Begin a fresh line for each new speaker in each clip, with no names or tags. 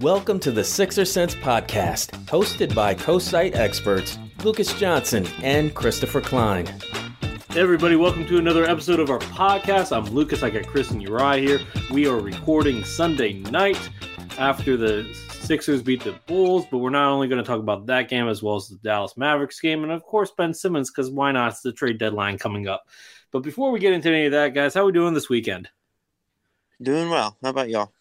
Welcome to the Sixer Sense podcast, hosted by co-site experts Lucas Johnson and Christopher Klein.
Hey everybody, welcome to another episode of our podcast. I'm Lucas. I got Chris and Uriah here. We are recording Sunday night after the Sixers beat the Bulls, but we're not only going to talk about that game as well as the Dallas Mavericks game, and of course Ben Simmons, because why not? It's the trade deadline coming up. But before we get into any of that, guys, how are we doing this weekend?
Doing well. How about y'all?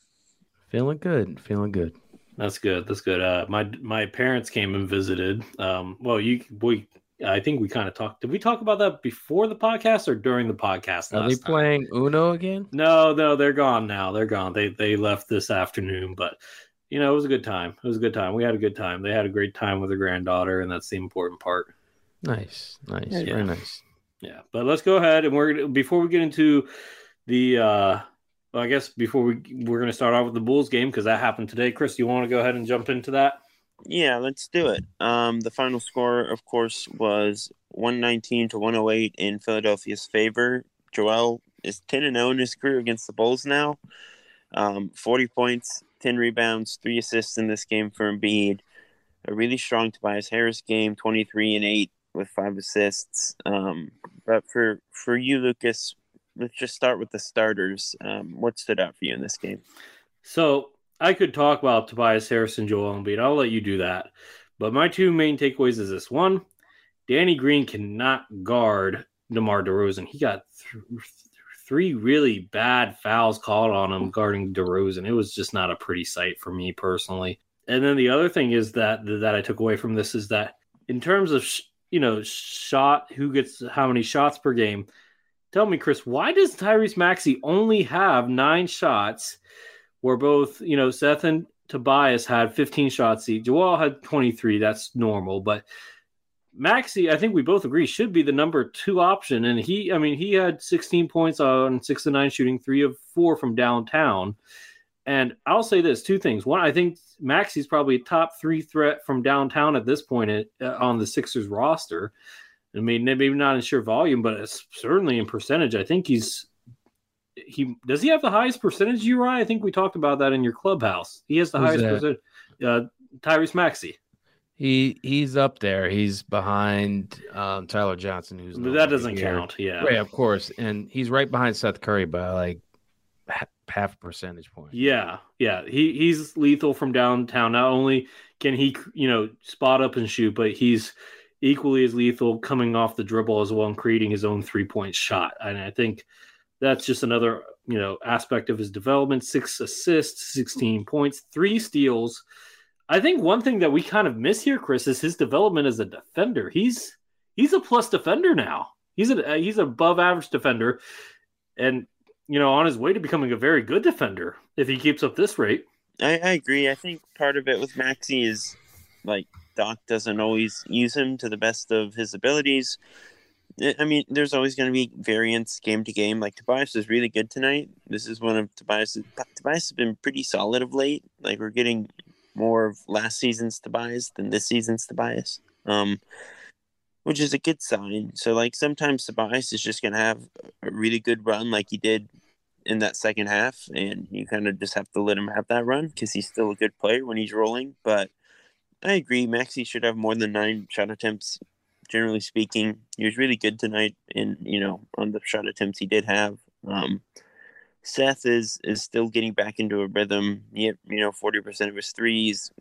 Feeling good, feeling good.
That's good. That's good. Uh, my my parents came and visited. Um, well, you we I think we kind of talked. Did we talk about that before the podcast or during the podcast?
Are they
time?
playing Uno again?
No, no, they're gone now. They're gone. They they left this afternoon, but you know, it was a good time. It was a good time. We had a good time. They had a great time with their granddaughter, and that's the important part.
Nice, nice,
Yeah.
very nice.
Yeah. But let's go ahead and we're before we get into the uh well, I guess before we we're gonna start off with the Bulls game because that happened today. Chris, you want to go ahead and jump into that?
Yeah, let's do it. Um, the final score, of course, was 119 to 108 in Philadelphia's favor. Joel is 10 and 0 in his career against the Bulls now. Um, 40 points, 10 rebounds, three assists in this game for Embiid. A really strong Tobias Harris game, 23 and 8 with five assists. Um, but for for you, Lucas, let's just start with the starters. Um, what stood out for you in this game?
So I could talk about Tobias Harris and Joel Embiid. I'll let you do that. But my two main takeaways is this: one, Danny Green cannot guard DeMar DeRozan. He got th- three really bad fouls called on him guarding DeRozan. It was just not a pretty sight for me personally. And then the other thing is that that I took away from this is that in terms of sh- you know shot who gets how many shots per game. Tell me, Chris, why does Tyrese Maxey only have nine shots? where both you know Seth and Tobias had 15 shots each. Joel had 23. That's normal, but Maxey, I think we both agree, should be the number two option. And he, I mean, he had 16 points on six to nine shooting, three of four from downtown. And I'll say this: two things. One, I think Maxey's probably a top three threat from downtown at this point at, uh, on the Sixers roster. I mean, maybe not in sheer volume, but it's certainly in percentage. I think he's he does he have the highest percentage Uri? I think we talked about that in your clubhouse. He has the
Who's
highest percentage. Uh, Tyrese Maxey.
He he's up there. He's behind um, Tyler Johnson, who's
that doesn't
here.
count. Yeah.
Right, of course, and he's right behind Seth Curry by like half a percentage point.
Yeah. Yeah. He he's lethal from downtown. Not only can he, you know, spot up and shoot, but he's equally as lethal coming off the dribble as well and creating his own three point shot. And I think that's just another, you know, aspect of his development. Six assists, 16 points, three steals. I think one thing that we kind of miss here, Chris, is his development as a defender. He's he's a plus defender now. He's a uh, he's an above average defender, and you know on his way to becoming a very good defender if he keeps up this rate.
I, I agree. I think part of it with Maxey is like Doc doesn't always use him to the best of his abilities. I mean, there's always going to be variance game to game. Like Tobias is really good tonight. This is one of Tobias. Tobias has been pretty solid of late. Like we're getting more of last season's Tobias than this season's Tobias, um, which is a good sign. So like sometimes Tobias is just going to have a really good run, like he did in that second half, and you kind of just have to let him have that run because he's still a good player when he's rolling. But I agree, Maxey should have more than nine shot attempts. Generally speaking, he was really good tonight, and you know on the shot attempts he did have. Um, Seth is is still getting back into a rhythm. Yet you know forty percent of his threes.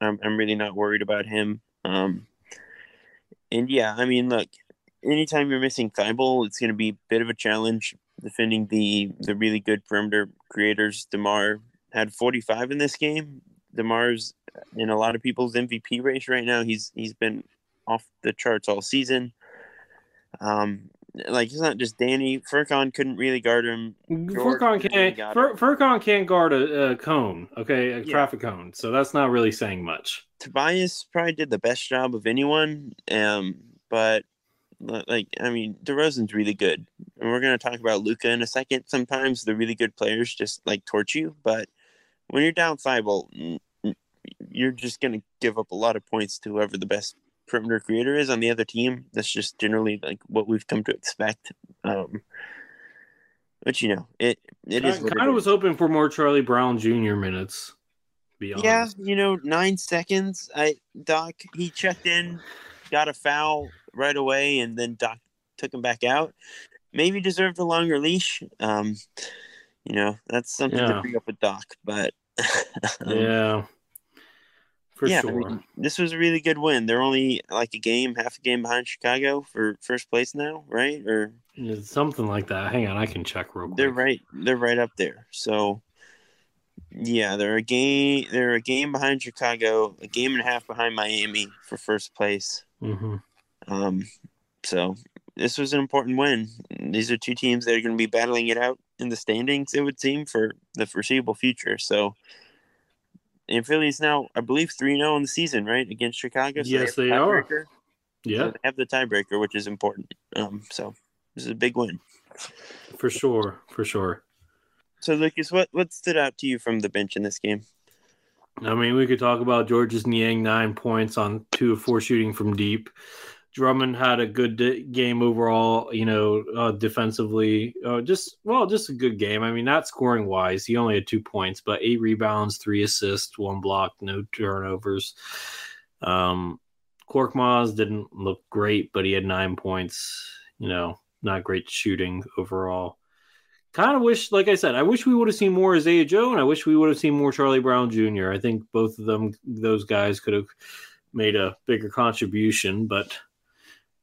I'm I'm really not worried about him. Um, and yeah, I mean, look, anytime you're missing Thybulle, it's going to be a bit of a challenge defending the the really good perimeter creators. DeMar had 45 in this game. DeMar's in a lot of people's MVP race right now. He's he's been off the charts all season. Um, like it's not just Danny. Furkan couldn't really guard him. George Furkan
can't. Fur. Furkan can't guard a, a cone. Okay, a
Yeah.
traffic cone. So that's not really saying much.
Tobias probably did the best job of anyone. Um, but like I mean, DeRozan's really good, and we're gonna talk about Luka in a second. Sometimes the really good players just like torch you, but when you're down five, well, mm, mm, you're just gonna give up a lot of points to whoever the best perimeter creator is on the other team. That's just generally like what we've come to expect. Um, but you know, it it is
I kind of was hoping for more Charlie Brown Jr. minutes. Be.
Yeah, you know, nine seconds. I Doc he checked in, got a foul right away, and then Doc took him back out. Maybe deserved a longer leash. Um, you know, that's something
Yeah.
to bring up with Doc. But
Yeah. For
yeah, I mean, this was a really good win. They're only like a game, half a game behind Chicago for first place now, right? Or
Something like that. Hang on, I can check real quick.
they're right. They're right up there. So yeah, they're a game. They're a game behind Chicago, a game and a half behind Miami for first place.
hmm
Um, so this was an important win. These are two teams that are going to be battling it out in the standings. It would seem for the foreseeable future. So, and Philly's now, I believe, three zero in the season, right against Chicago. So
Yes,
have the
they are. Yeah,
So they have the tiebreaker, which is important. Um, so this is a big win.
for sure. For sure.
So, Lucas, what what stood out to you from the bench in this game?
I mean, we could talk about Georges Niang nine points on two of four shooting from deep. Drummond had a good game overall, you know, uh, defensively. Uh, just well, just a good game. I mean, not scoring wise, he only had two points, but eight rebounds, three assists, one block, no turnovers. Um, Korkmaz didn't look great, but he had nine points. You know, not great shooting overall. Kind of wish, like I said, I wish we would have seen more Isaiah Joe, and I wish we would have seen more Charlie Brown Jr. I think both of them, those guys, could have made a bigger contribution, but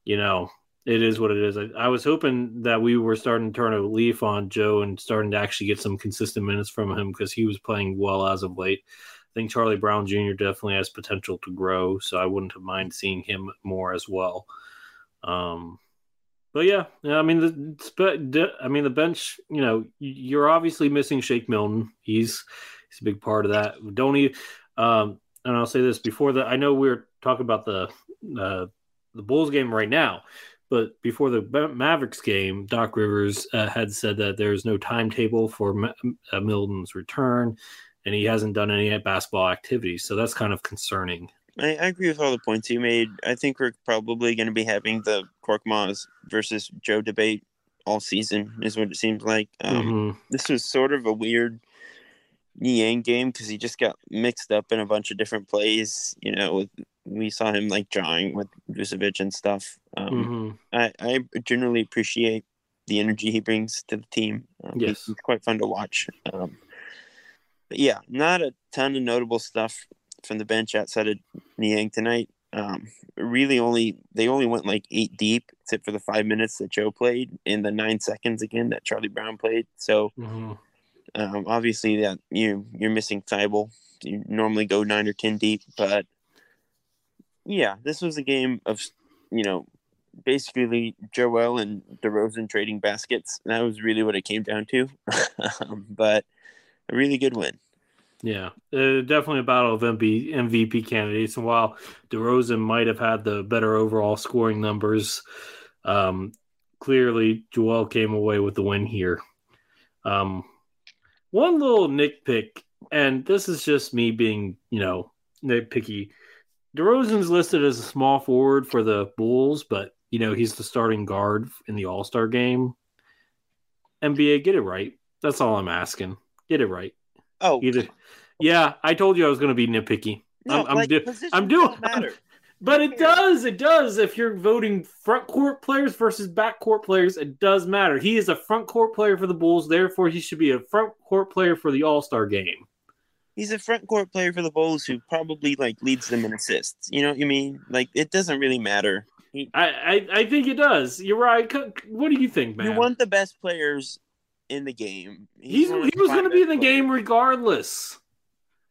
you know, it is what it is. I, I was hoping that we were starting to turn a leaf on Joe and starting to actually get some consistent minutes from him because he was playing well as of late. I think Charlie Brown Jr. definitely has potential to grow, so I wouldn't have mind seeing him more as well. Um, but yeah, yeah, I mean the I mean the bench. You know, you're obviously missing Shake Milton. He's he's a big part of that. Don't he? Um, and I'll say this before that. I know we're talking about the uh, the Bulls game right now, but before the Mavericks game, Doc Rivers uh, had said that there's no timetable for Ma- uh, Milton's return, and he hasn't done any basketball activities. So that's kind of concerning.
I, I agree with all the points you made. I think we're probably going to be having the Korkmaz versus Joe debate all season, is what it seems like. Um,
Mhm.
This was sort of a weird Niang game because he just got mixed up in a bunch of different plays. You know, with, we saw him like drawing with Vucevic and stuff. Um,
Mhm.
I, I generally appreciate the energy he brings to the team. Um,
Yes.
he's quite fun to watch. Um, but yeah, not a ton of notable stuff from the bench outside of Niang tonight. Um, really, only they only went like eight deep, except for the five minutes that Joe played and the nine seconds again that Charlie Brown played. So
Mhm.
um, obviously that you you're missing Thybulle. You normally go nine or ten deep, but yeah, this was a game of you know basically Joel and DeRozan trading baskets. That was really what it came down to. Um, but a really good win.
Yeah, uh, definitely a battle of MP, MVP candidates. And while DeRozan might have had the better overall scoring numbers, um, clearly Joel came away with the win here. Um, one little nitpick, and this is just me being, you know, nitpicky. DeRozan's listed as a small forward for the Bulls, but you know he's the starting guard in the All Star game. NBA, get it right. That's all I'm asking. Get it right.
Oh,
Either, yeah, I told you I was going to be nitpicky.
no,
I'm, I'm,
like,
do- I'm doing,
matter.
but it does, it does. If you're voting front court players versus back court players, it does matter. He is a front court player for the Bulls, therefore he should be a front court player for the All Star game.
He's a front court player for the Bulls who probably like leads them in assists. You know what you mean? Like it doesn't really matter. He,
I, I, I think it does. You're right. What do you think, man?
you want the best players in the game.
He's,
one of
he was going to be in
best
the game regardless.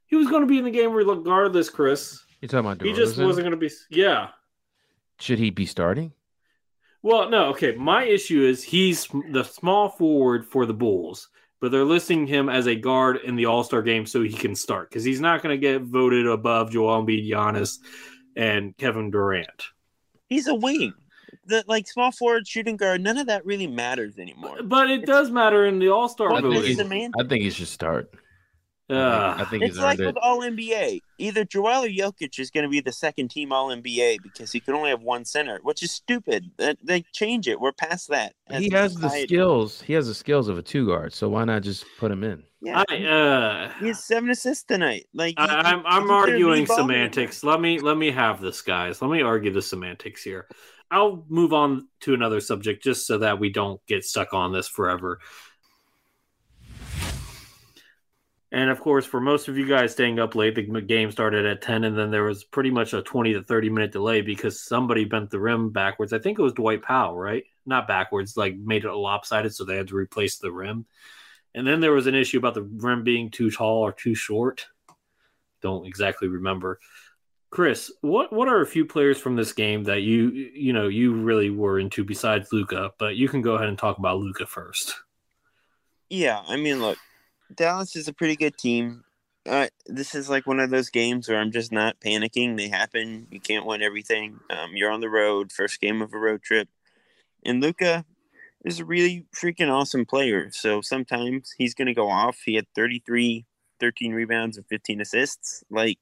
He was going to be in the game regardless, Chris.
You're talking about
He just wasn't going to be. Yeah.
Should he be starting?
Well, no, okay. My issue is he's the small forward for the Bulls, but they're listing him as a guard in the All Star game so he can start because he's not going to get voted above Joel Embiid, Giannis, and Kevin Durant.
He's a wing. The like small forward, shooting guard, none of that really matters anymore.
But it does matter in the All Star
Well,
I think,
voting.
I think he should start. I
Uh,
think, I think
It's like
earned
with. All NBA. Either Joel or Jokic is going to be the second team All NBA because he can only have one center, which is stupid. That- They change it. We're past that.
He
a
has the skills. He has the skills of a two guard. So why not just put him in?
Yeah,
I, uh,
he has seven assists tonight. Like he-
I, I'm I'm arguing semantics. Let me let me have this, guys. Let me argue the semantics here. I'll move on to another subject just so that we don't get stuck on this forever. And of course, for most of you guys staying up late, the game started at 10, and then there was pretty much a 20 to 30 minute delay because somebody bent the rim backwards. I think it was Dwight Powell, right? Not backwards, like made it lopsided, so they had to replace the rim. And then there was an issue about the rim being too tall or too short. Don't exactly remember. Chris, what what are a few players from this game that you you know you really were into besides Luka? But you can go ahead and talk about Luka first.
Yeah, I mean, look, Dallas is a pretty good team. Uh, this is like one of those games where I'm just not panicking. They happen. You can't win everything. Um, you're on the road, first game of a road trip. And Luka is a really freaking awesome player. So sometimes he's going to go off. He had 33, 13 rebounds, and 15 assists. Like,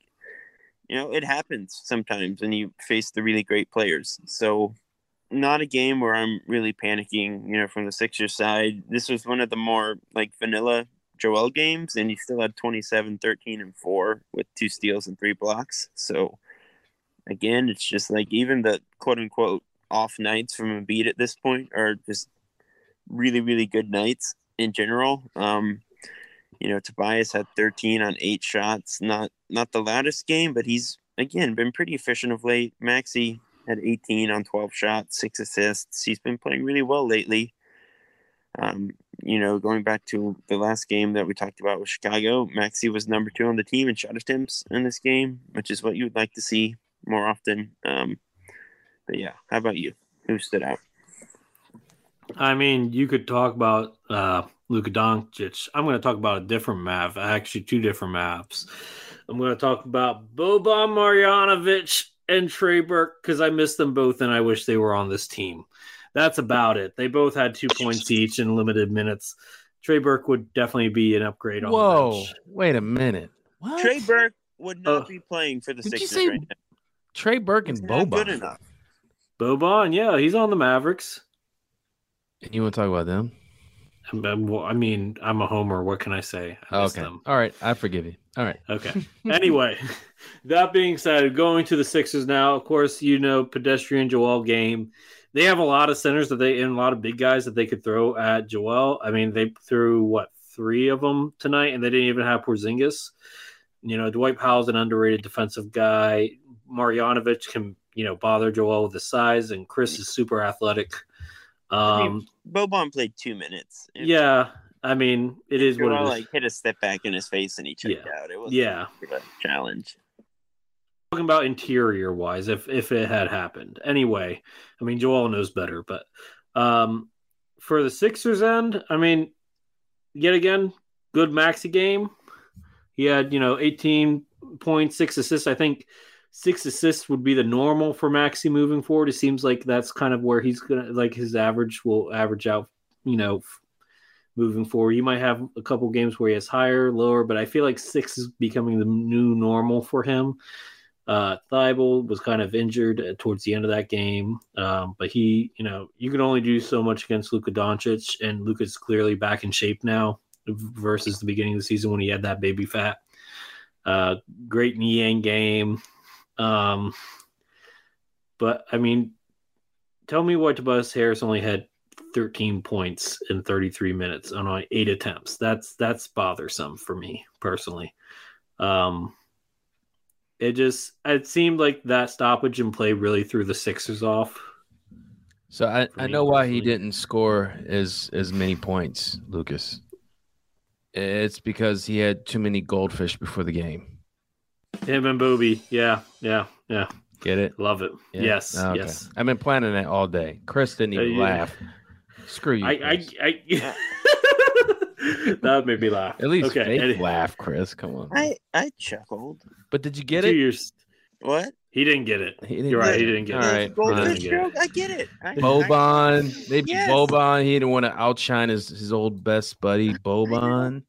you know, it happens sometimes when you face the really great players. So not a game where I'm really panicking, you know, from the Sixers side. This was one of the more like vanilla Joel games, and he still had 27, 13, and 4 with two steals and three blocks. So, again, it's just like even the quote unquote off nights from Embiid at this point are just really, really good nights in general. Um, you know, Tobias had 13 on eight shots. Not not the loudest game, but he's again been pretty efficient of late. Maxey had 18 on 12 shots, six assists. He's been playing really well lately. Um, you know, going back to the last game that we talked about with Chicago, Maxey was number two on the team in shot attempts in this game, which is what you would like to see more often. Um, but yeah, how about you? Who stood out?
I mean, you could talk about uh, Luka Doncic. I'm going to talk about a different map, actually two different maps. I'm going to talk about Boban Marjanovic and Trey Burke because I miss them both and I wish they were on this team. That's about it. They both had two points each in limited minutes. Trey Burke would definitely be an upgrade on the
Whoa!
bench.
Wait a minute. What?
Trey Burke would not
Uh,
be playing for the
did you
Sixers
say
right now.
Trey Burke and
He's not good
Boban.
enough.
Boban, yeah, he's on the Mavericks.
And you want to talk about them?
I'm- I'm- well, I mean, I'm a homer. What can I say? I
Okay.
them.
All right. I forgive you. All right.
Okay. anyway, that being said, going to the Sixers now, of course, you know, pedestrian Joel game. They have a lot of centers that they and a lot of big guys that they could throw at Joel. I mean, they threw what three of them tonight, and they didn't even have Porzingis. You know, Dwight Powell's an underrated defensive guy. Marjanovic can you know bother Joel with his size, and Chris is super athletic.
I mean,
Um,
Boban played two minutes.
Yeah, I mean, it is what
Joel,
it is.
like hit a step back in his face and he checked out. It was
Yeah.
a challenge.
Talking about interior wise if if it had happened. Anyway i mean joel knows better but um for the sixers end i mean yet again good Maxey game. He had you know 18.6 assists. I think six assists would be the normal for Maxey moving forward. It seems like that's kind of where he's gonna like his average will average out you know moving forward. You might have a couple games where he has higher lower but i feel like six is becoming the new normal for him uh, Thybulle was kind of injured uh, towards the end of that game, um, but he, you know, you can only do so much against Luka Doncic, and Luka's clearly back in shape now versus the beginning of the season when he had that baby fat. Uh, great Niang game, um, but I mean, tell me why Tobias Harris only had 13 points in 33 minutes on eight attempts. That's that's bothersome for me personally. Um, it just it seemed like that stoppage and play really threw the Sixers off.
So I, I know why he didn't score as as many points, Lucas. It's because he had too many goldfish before the game.
Him and Booby, yeah, yeah, yeah.
Get it?
Love it.
Yeah?
Yes,
Oh, okay.
yes.
I've been planning that all day. Chris didn't even
Uh, yeah.
laugh. Screw you.
I, I, I that made me laugh.
At least
okay.
fake laugh, Chris. Come on.
I I chuckled.
But did you get
two
it?
years.
What?
He didn't get it.
He didn't
You're right.
get
He didn't get
All
it.
right,
I
Goldfish
didn't get it.
joke. I get it. I, I-
Boban, maybe
Yes.
Boban. He didn't want to outshine his, his old best buddy Boban.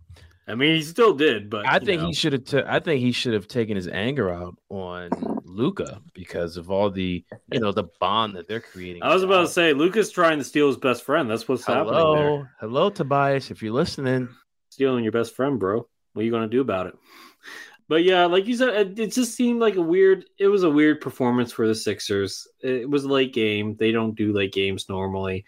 I mean, he still did, but
I think
know.
he should have. ta- I think he should have taken his anger out on Luka because of all the you know the bond that they're creating.
I was about to say Lucas trying to steal his best friend. That's what's happening there.
hello, hello, Tobias. If you're listening,
Stealing your best friend, bro. What are you gonna do about it? But yeah, like you said, it, it just seemed like a weird. It was a weird performance for the Sixers. It was a late game. They don't do late games normally,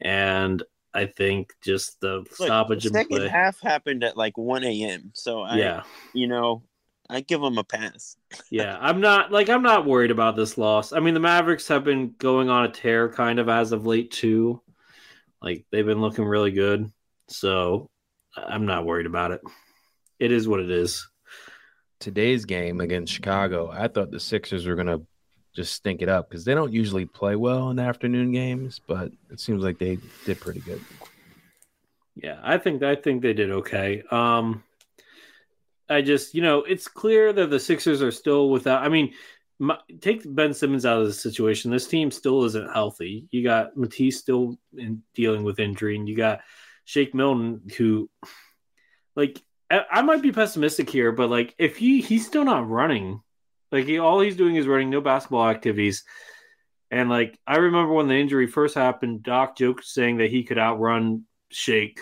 and I think just the
Look,
stoppage
the
and
second
play.
half happened at like 1 a.m. So I,
yeah,
you know, I give them a pass.
yeah. I'm not like I'm not worried about this loss. I mean, the Mavericks have been going on a tear kind of as of late too. Like they've been looking really good, so I'm not worried about it. It is what it is.
today's game against Chicago, I thought the Sixers were gonna just stink it up because they don't usually play well in afternoon games, but it seems like they did pretty good.
Yeah, I think I think they did okay. Um I just, you know, it's clear that the Sixers are still without I mean, my, take Ben Simmons out of the situation. This team still isn't healthy. You got Matisse still in, dealing with injury, and you got Shake Milton, who, like, I, I might be pessimistic here, but like, if he he's still not running, like, he, all he's doing is running, no basketball activities, and like, I remember when the injury first happened, Doc joked saying that he could outrun Shake.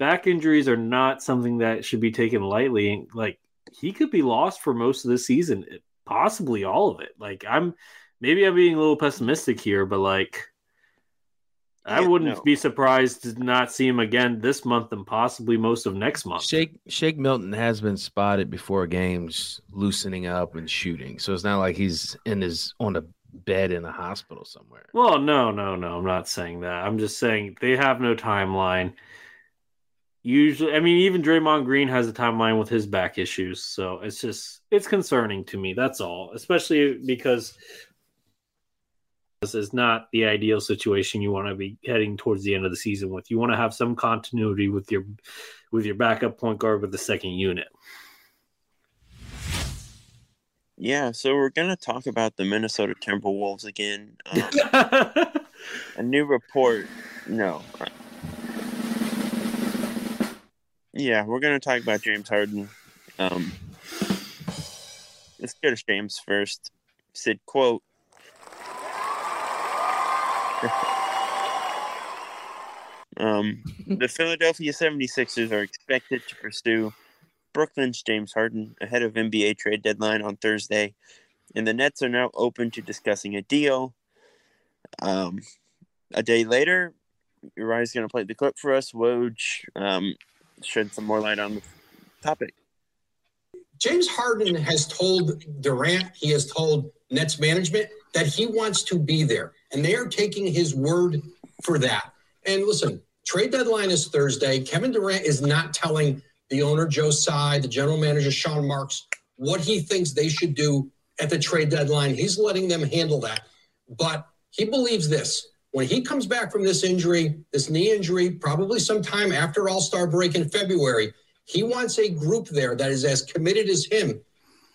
Back injuries are not something that should be taken lightly. Like, he could be lost for most of the season possibly all of it. Like I'm maybe I'm being a little pessimistic here, but like I
Yeah,
wouldn't
no.
be surprised to not see him again this month and possibly most of next month.
Shake Shake Milton has been spotted before games loosening up and shooting, so it's not like he's in his on a bed in a hospital somewhere.
Well, no, no, no. I'm not saying that. I'm just saying they have no timeline. Usually, I mean, even Draymond Green has a timeline with his back issues, so it's just it's concerning to me. That's all. Especially because this is not the ideal situation you want to be heading towards the end of the season with. You want to have some continuity with your with your backup point guard with the second unit.
Yeah, so we're gonna talk about the Minnesota Timberwolves again. Um, a new report. No. Yeah, we're gonna talk about Shams Harden. Um, let's go to James first. Said quote. um, the Philadelphia 76ers are expected to pursue Brooklyn's James Harden ahead of NBA trade deadline on Thursday, and the Nets are now open to discussing a deal. Um, a day later, Uriah's going to play the clip for us. Woj um, shed some more light on the topic.
James Harden has told Durant, he has told Nets management that he wants to be there, and they are taking his word for that. And listen, trade deadline is Thursday. Kevin Durant is not telling the owner Joe Tsai, the general manager Sean Marks, what he thinks they should do at the trade deadline. He's letting them handle that. But he believes this. When he comes back from this injury, this knee injury, probably sometime after All Star break in February, he wants a group there that is as committed as him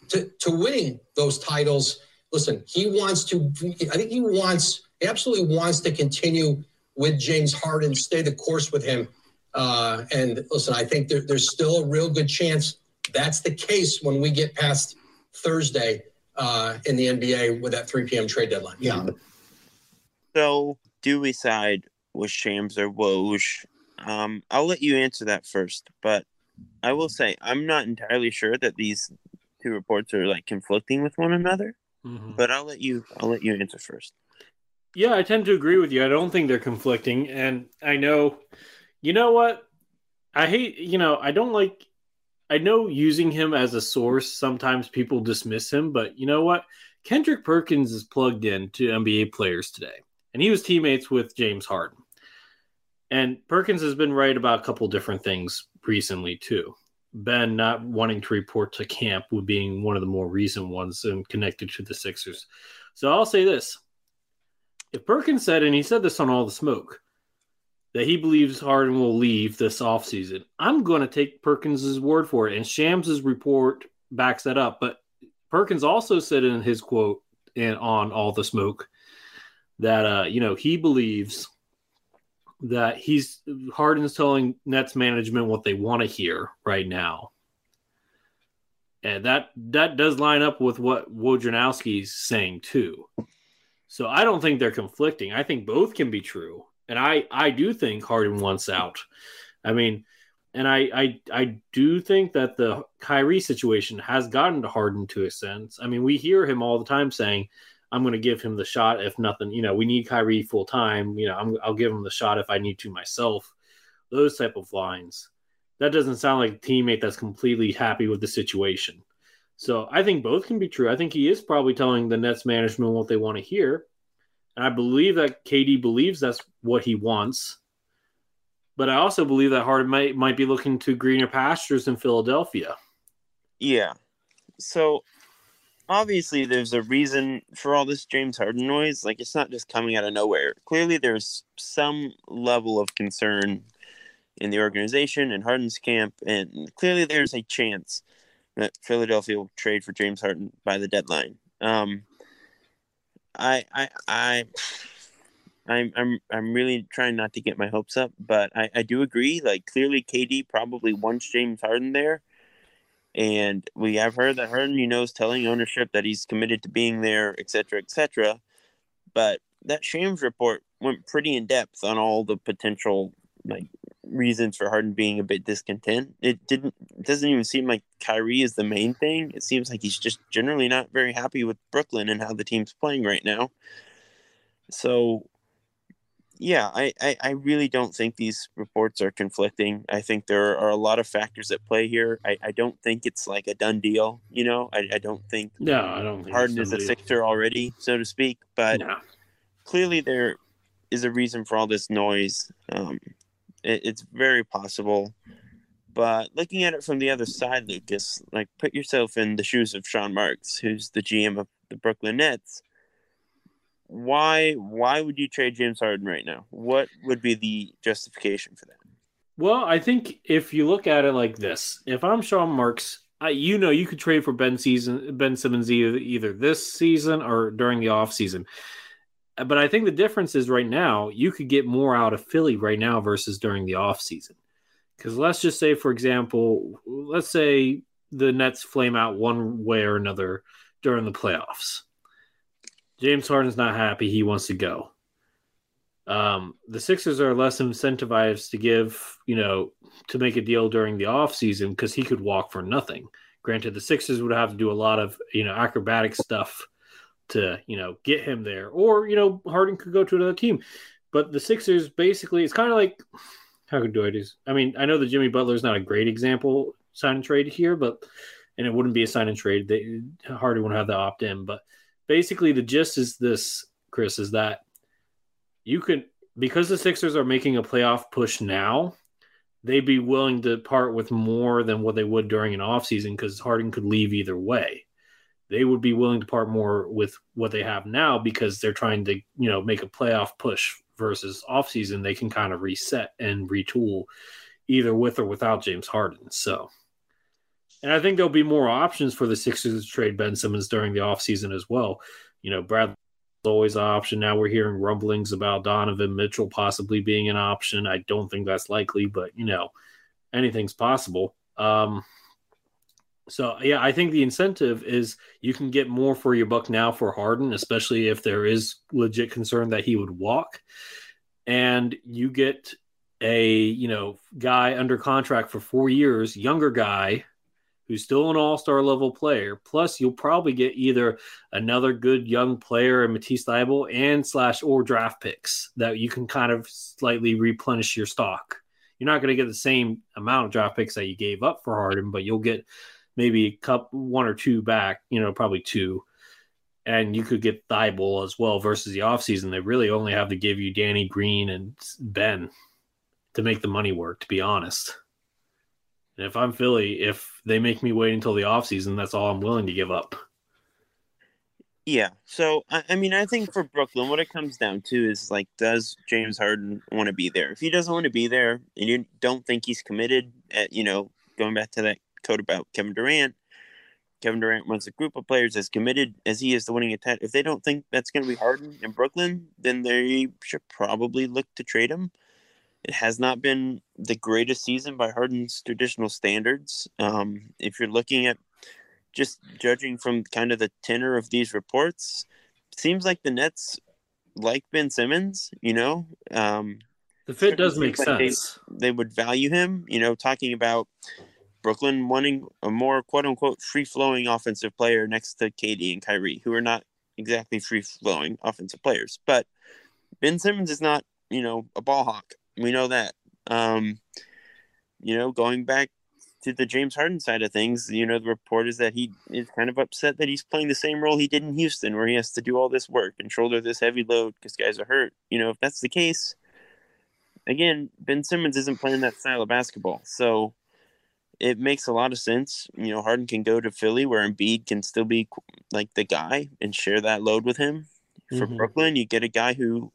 to, to winning those titles. Listen, he wants to, I think he wants, absolutely wants to continue with James Harden, stay the course with him. Uh, and listen, I think there, there's still a real good chance that's the case when we get past Thursday uh, in the NBA with that 3 p.m. trade deadline. Yeah.
So, do we side with Shams or Woj? Um, I'll let you answer that first, but I will say I'm not entirely sure that these two reports are like conflicting with one another. But I'll let you. I'll let you answer first.
Yeah, I tend to agree with you. I don't think they're conflicting. And I know, you know what? I hate, you know, I don't like, I know using him as a source, sometimes people dismiss him, but you know what? Kendrick Perkins is plugged in to NBA players today, and he was teammates with James Harden. And Perkins has been right about a couple different things recently, too. Ben not wanting to report to camp would being one of the more recent ones and connected to the Sixers. So I'll say this. If Perkins said, and he said this on All the Smoke, that he believes Harden will leave this offseason, I'm going to take Perkins' word for it. And Shams' report backs that up. But Perkins also said in his quote in, on All the Smoke that, uh, you know, he believes that he's Harden's telling Nets management what they want to hear right now. And that that does line up with what Wojnarowski's saying too. So I don't think they're conflicting. I think both can be true. And I I do think Harden wants out. I mean, and I I I do think that the Kyrie situation has gotten to Harden to a sense. I mean, we hear him all the time saying, I'm going to give him the shot if nothing. You know, we need Kyrie full time. You know, I'm, I'll give him the shot if I need to myself. Those type of lines. That doesn't sound like a teammate that's completely happy with the situation. So I think both can be true. I think he is probably telling the Nets management what they want to hear. And I believe that KD believes that's what he wants. But I also believe that Harden might might be looking to greener pastures in Philadelphia.
Yeah. So obviously there's a reason for all this James Harden noise. Like it's not just coming out of nowhere. Clearly there's some level of concern in the organization and Harden's camp, and clearly there's a chance that Philadelphia will trade for James Harden by the deadline. Um, I, I, I, I'm, I'm, I'm really trying not to get my hopes up, but I, I do agree. Like clearly, KD probably wants James Harden there, and we have heard that Harden, you know, is telling ownership that he's committed to being there, et cetera, et cetera. But that Shams report went pretty in depth on all the potential like reasons for Harden being a bit discontent. It didn't it doesn't even seem like Kyrie is the main thing. It seems like he's just generally not very happy with Brooklyn and how the team's playing right now. So yeah, I, I, I really don't think these reports are conflicting. I think there are a lot of factors at play here. I, I don't think it's like a done deal, you know. I, I don't think
No, I don't think
Harden is a Sixer already, so to speak. But
No.
clearly there is a reason for all this noise. Um, it, it's very possible. But looking at it from the other side, Lucas, like put yourself in the shoes of Sean Marks, who's the GM of the Brooklyn Nets. Why why would you trade James Harden right now? What would be the justification for that?
Well, I think if you look at it like this, if I'm Sean Marks, I, you know, you could trade for Ben season Ben Simmons either, either this season or during the off season. But I think the difference is right now you could get more out of Philly right now versus during the off season. Because let's just say, for example, let's say the Nets flame out one way or another during the playoffs. James Harden's not happy; he wants to go. Um, the Sixers are less incentivized to give, you know, to make a deal during the offseason because he could walk for nothing. Granted, the Sixers would have to do a lot of, you know, acrobatic stuff to, you know, get him there. Or, you know, Harden could go to another team. But the Sixers basically, it's kind of like, how do it is, I mean, I know that Jimmy Butler's not a great example sign and trade here, but, and it wouldn't be a sign and trade. They, Harden would have to opt in. But basically, the gist is this, Chris, is that you could because the Sixers are making a playoff push now, they'd be willing to part with more than what they would during an offseason because Harden could leave either way. They would be willing to part more with what they have now because they're trying to, you know, make a playoff push versus offseason. They can kind of reset and retool either with or without James Harden. So, and I think there'll be more options for the Sixers to trade Ben Simmons during the offseason as well. You know, Bradley always an option. Now we're hearing rumblings about Donovan Mitchell possibly being an option. I don't think that's likely, but you know, anything's possible. Um, so yeah, I think the incentive is you can get more for your buck now for Harden, especially if there is legit concern that he would walk, and you get a you know guy under contract for four years, younger guy who's still an all-star level player. Plus, you'll probably get either another good young player in Matisse Thybulle and slash or draft picks that you can kind of slightly replenish your stock. You're not going to get the same amount of draft picks that you gave up for Harden, but you'll get maybe a cup one or two back. You know, probably two. And you could get Thybulle as well versus the offseason. They really only have to give you Danny Green and Ben to make the money work, to be honest. And if I'm Philly, if they make me wait until the offseason, that's all I'm willing to give up.
Yeah. So I, mean, I think for Brooklyn, what it comes down to is like, does James Harden want to be there? If he doesn't want to be there, and you don't think he's committed, at you know, going back to that quote about Kevin Durant, Kevin Durant wants a group of players as committed as he is to winning a title. If they don't think that's going to be Harden in Brooklyn, then they should probably look to trade him. It has not been the greatest season by Harden's traditional standards. Um, if you're looking at just judging from kind of the tenor of these reports, seems like the Nets like Ben Simmons. You know, um,
the fit does make
like
sense.
They, they would value him. You know, talking about Brooklyn wanting a more quote unquote free flowing offensive player next to KD and Kyrie, who are not exactly free flowing offensive players. But Ben Simmons is not, you know, a ball hawk. We know that. Um, you know, going back to the James Harden side of things, you know, the report is that he is kind of upset that he's playing the same role he did in Houston, where he has to do all this work and shoulder this heavy load because guys are hurt. You know, if that's the case, again, Ben Simmons isn't playing that style of basketball. So it makes a lot of sense. You know, Harden can go to Philly where Embiid can still be like the guy and share that load with him. For
Mhm.
Brooklyn, you get a guy who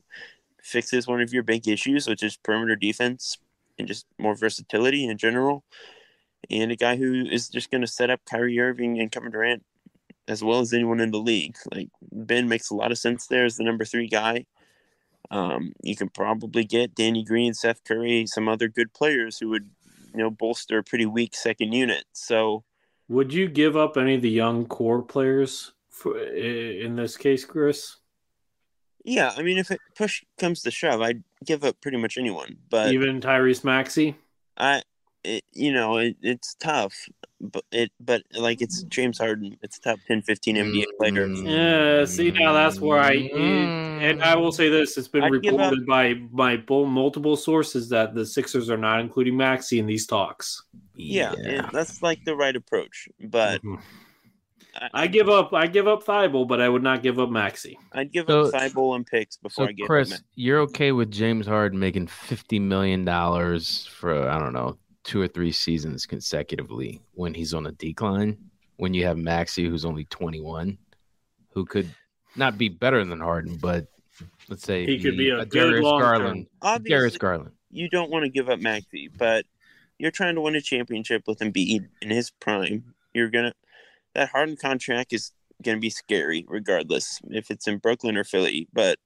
fixes one of your big issues, which is perimeter defense and just more versatility in general. And a guy who is just going to set up Kyrie Irving and Kevin Durant as well as anyone in the league. Like Ben makes a lot of sense there as the number three guy. Um, you can probably get Danny Green, Seth Curry, some other good players who would, you know, bolster a pretty weak second unit. So
Would you give up any of the young core players for, in this case, Chris?
Yeah, I mean, if it push comes to shove, I'd give up pretty much anyone. But
Even Tyrese Maxey?
I, it, you know, it, it's tough. But it, but like it's James Harden. It's top 10, 15 NBA player.
Yeah, see now that's where I and I will say this: it's been
I'd
reported by by multiple sources that the Sixers are not including Maxey in these talks.
Yeah, and that's like the right approach. But
Mhm.
I,
I give up, I give up Thybulle, but I would not give up Maxey.
I'd give
So-
up Thybulle and picks before
So,
I give
Chris,
him.
you're okay with James Harden making fifty million dollars for I don't know two or three seasons consecutively when he's on a decline? When you have Maxey, who's only twenty one, who could not be better than Harden, but let's say
He could be a good
Darius
long-term-
Garland.
Obviously,
Darius Garland.
you don't want to give up Maxey, but you're trying to win a championship with Embiid in his prime. You're gonna that Harden contract is gonna be scary, regardless if it's in Brooklyn or Philly. But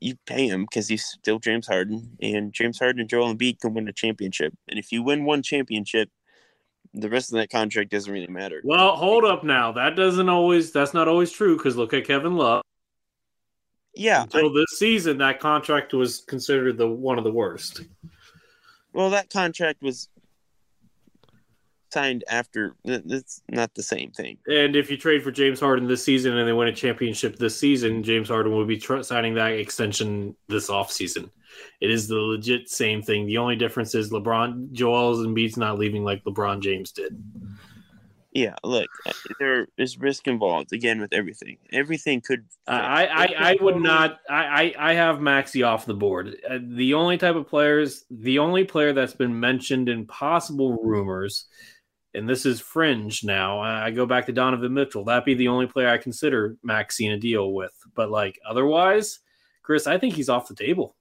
you pay him because he's still James Harden, and James Harden and Joel Embiid can win a championship. And if you win one championship, the rest of that contract doesn't really matter.
Well, hold up now. That doesn't always. That's not always true because look at Kevin Love.
Yeah, I-
Until this season, that contract was considered the one of the worst.
well, that contract was signed after. It's not the same thing.
And if you trade for James Harden this season and they win a championship this season, James Harden will be tr- signing that extension this offseason. It is the legit same thing. The only difference is LeBron, Joel Embiid's not leaving like LeBron James did.
Yeah, look, uh, there is risk involved again with everything. Everything could.
I, I, I would not. I, I, I have Maxey off the board. Uh, the only type of players, the only player that's been mentioned in possible rumors, and this is fringe now. I go back to Donovan Mitchell. That'd be the only player I consider Maxey in a deal with. But like otherwise, Chris, I think he's off the table.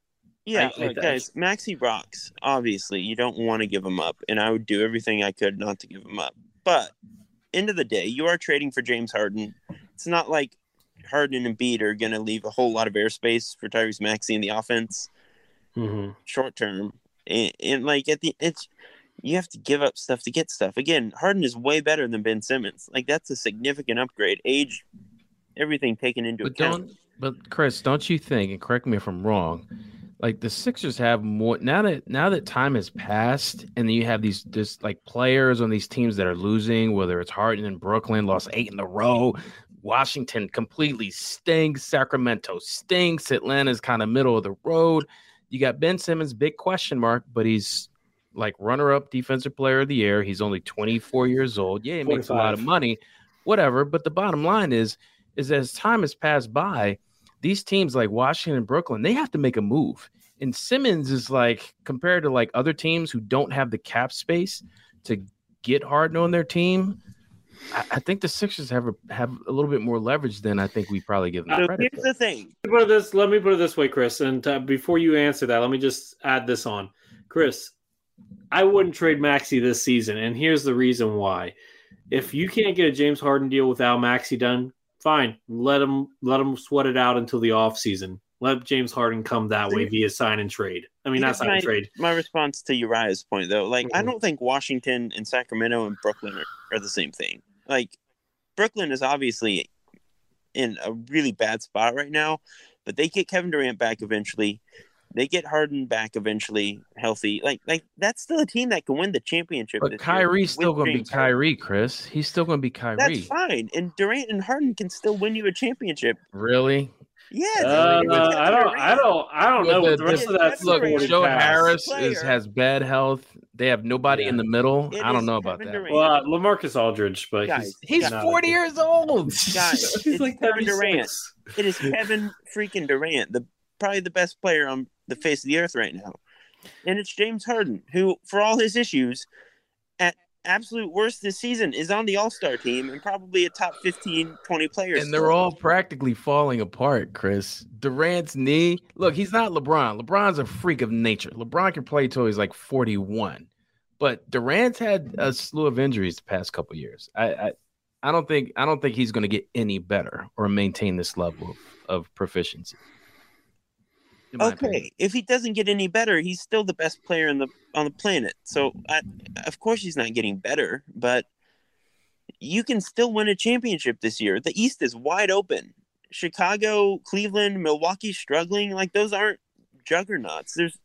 Yeah,
I-
guys, Maxey rocks. Obviously, you don't want to give him up, and I would do everything I could not to give him up. But end of the day, you are trading for James Harden. It's not like Harden and Embiid are going to leave a whole lot of airspace for Tyrese Maxey in the offense
Mm-hmm.
short term. And, and like at the it's you have to give up stuff to get stuff. Again, Harden is way better than Ben Simmons. Like that's a significant upgrade. Age, everything taken into
But
account.
don't, but Chris, don't you think? And correct me if I'm wrong. Like the Sixers have more now that now that time has passed, and you have these this like players on these teams that are losing. Whether it's Harden in Brooklyn, lost eight in a row. Washington completely stinks. Sacramento stinks. Atlanta's kind of middle of the road. You got Ben Simmons, big question mark, but he's like runner up defensive player of the year. He's only 24 years old. Yeah, he makes a lot of money, whatever. But the bottom line is, is as time has passed by, these teams like Washington and Brooklyn, they have to make a move. And Simmons is like compared to like other teams who don't have the cap space to get Harden on their team. I, I think the Sixers have a, have a little bit more leverage than I think we probably give them
So
credit.
here's
for.
the thing.
Put it this, let me put it this way, Chris. And uh, before you answer that, let me just add this on. Chris, I wouldn't trade Maxey this season, and here's the reason why. If you can't get a James Harden deal without Maxey done, fine. Let him let him sweat it out until the offseason. Let James Harden come that way via sign and trade. I mean, not sign
my,
and trade.
My response to Uriah's point, though, like I
Mhm.
don't think Washington and Sacramento and Brooklyn are, are the same thing. Like Brooklyn is obviously in a really bad spot right now, but they get Kevin Durant back eventually. They get Harden back eventually, healthy. Like, like that's still a team that can win the championship.
But
this year
Kyrie's still going to be
James Harden.
Kyrie, Chris. He's still going to be Kyrie.
That's fine, and Durant and Harden can still win you a championship.
Really?
Yes,
Uh,
it's Kevin
I don't. I don't. I don't know.
Look,
What the rest
the-
of that
the-
Look, Joe
Pass.
Harris is has bad health. They have nobody in the middle.
It
I don't know about
Kevin
that.
Durant.
Well, uh, LaMarcus Aldridge, but
Guys,
he's
He's
not-
40 years old.
Guys,
He's
it's
like
Kevin Durant. It is Kevin freaking Durant, the probably the best player on the face of the earth right now. And it's James Harden, who, for all his issues, at absolute worst this season, is on the All Star team and probably a top 15, 20 players.
And they're all practically falling apart, Chris. Durant's knee. Look, he's not LeBron. LeBron's a freak of nature. LeBron can play till he's like 41. But Durant's had a slew of injuries the past couple years. I, I I don't think I don't think he's going to get any better or maintain this level of, of proficiency. My opinion.
Okay, if he doesn't get any better, he's still the best player in the on the planet. So, I, of course, he's not getting better, but you can still win a championship this year. The East is wide open. Chicago, Cleveland, Milwaukee struggling like those aren't juggernauts. There's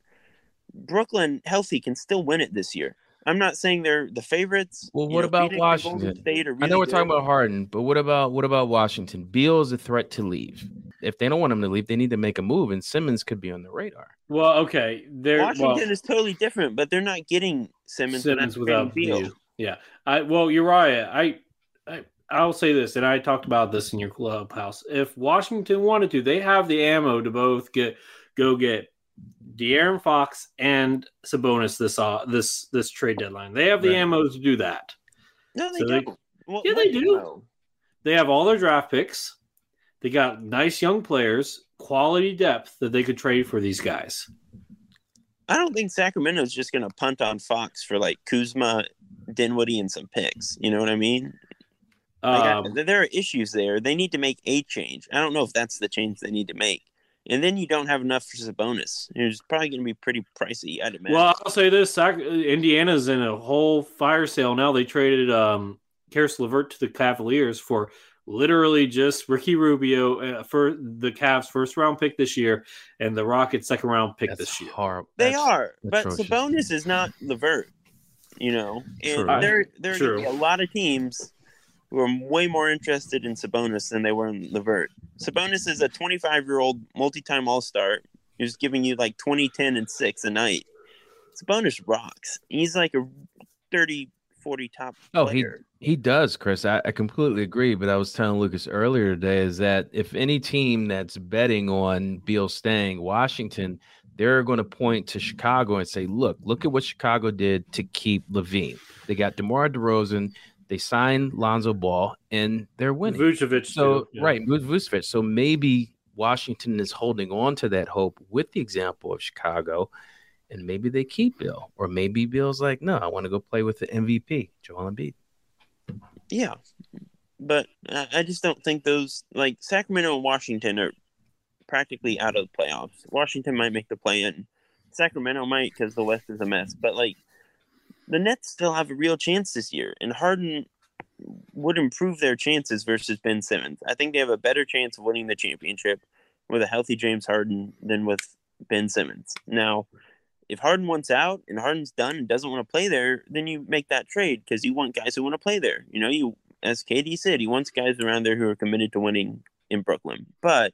Brooklyn healthy can still win it this year. I'm not saying they're the favorites.
Well,
You
what
know,
about
Phoenix and Golden
Washington?
State are
I know we're talking about Harden, but what about what about Washington? Beal is a threat to leave. If they don't want him to leave, they need to make a move, and Simmons could be on the radar.
Well, okay. There.
Washington
well,
is totally different, but they're not getting Simmons,
Simmons
without
without
Beal.
Beal. Yeah. I well, Uriah, I, I I'll say this, and I talked about this in your clubhouse. If Washington wanted to, they have the ammo to both get go get De'Aaron Fox and Sabonis this uh this this trade deadline. They have the
Right.
ammo to do that.
No, they
So
don't. Well,
Yeah, they do.
ammo?
They have all their draft picks. They got nice young players, quality depth that they could trade for these guys.
I don't think Sacramento's just going to punt on Fox for like Kuzma, Dinwiddie, and some picks. You know what I mean? Like, I-
Um,
there are issues there. They need to make a change. I don't know if that's the change they need to make. And then you don't have enough for Sabonis. It's probably going to be pretty pricey, I'd imagine.
Well, I'll say this: Indiana's in a whole fire sale now. They traded um, Caris LeVert to the Cavaliers for literally just Ricky Rubio uh, for the Cavs' first round pick this year and the Rockets' second round pick
That's
this year.
horrible.
they
That's
are, but
atrocious.
Sabonis is not LeVert. You know, and
True.
there there are going to be a lot of teams who are way more interested in Sabonis than they were in LeVert. Sabonis is a 25 year old multi-time All Star who's giving you like 20, 10, and six a night. Sabonis rocks. He's like a 30, 40 top
Oh, he he does, Chris. I, I completely agree. But I was telling Lucas earlier today is that if any team that's betting on Beal staying, Washington, they're going to point to Chicago and say, "Look, look at what Chicago did to keep LaVine. They got DeMar DeRozan, they signed Lonzo Ball, and they're winning."
Vucevic,
So
too, yeah.
right, Vucevic. So maybe Washington is holding on to that hope with the example of Chicago, and maybe they keep Bill, or maybe Bill's like, no, I want to go play with the MVP, Joel Embiid.
Yeah, but I I just don't think those like Sacramento and Washington are practically out of the playoffs. Washington might make the play in. Sacramento might because the West is a mess. But like the Nets still have a real chance this year, and Harden would improve their chances versus Ben Simmons. I think they have a better chance of winning the championship with a healthy James Harden than with Ben Simmons. Now, if Harden wants out and Harden's done and doesn't want to play there, then you make that trade because you want guys who want to play there. You know, you as KD said, he wants guys around there who are committed to winning in Brooklyn. But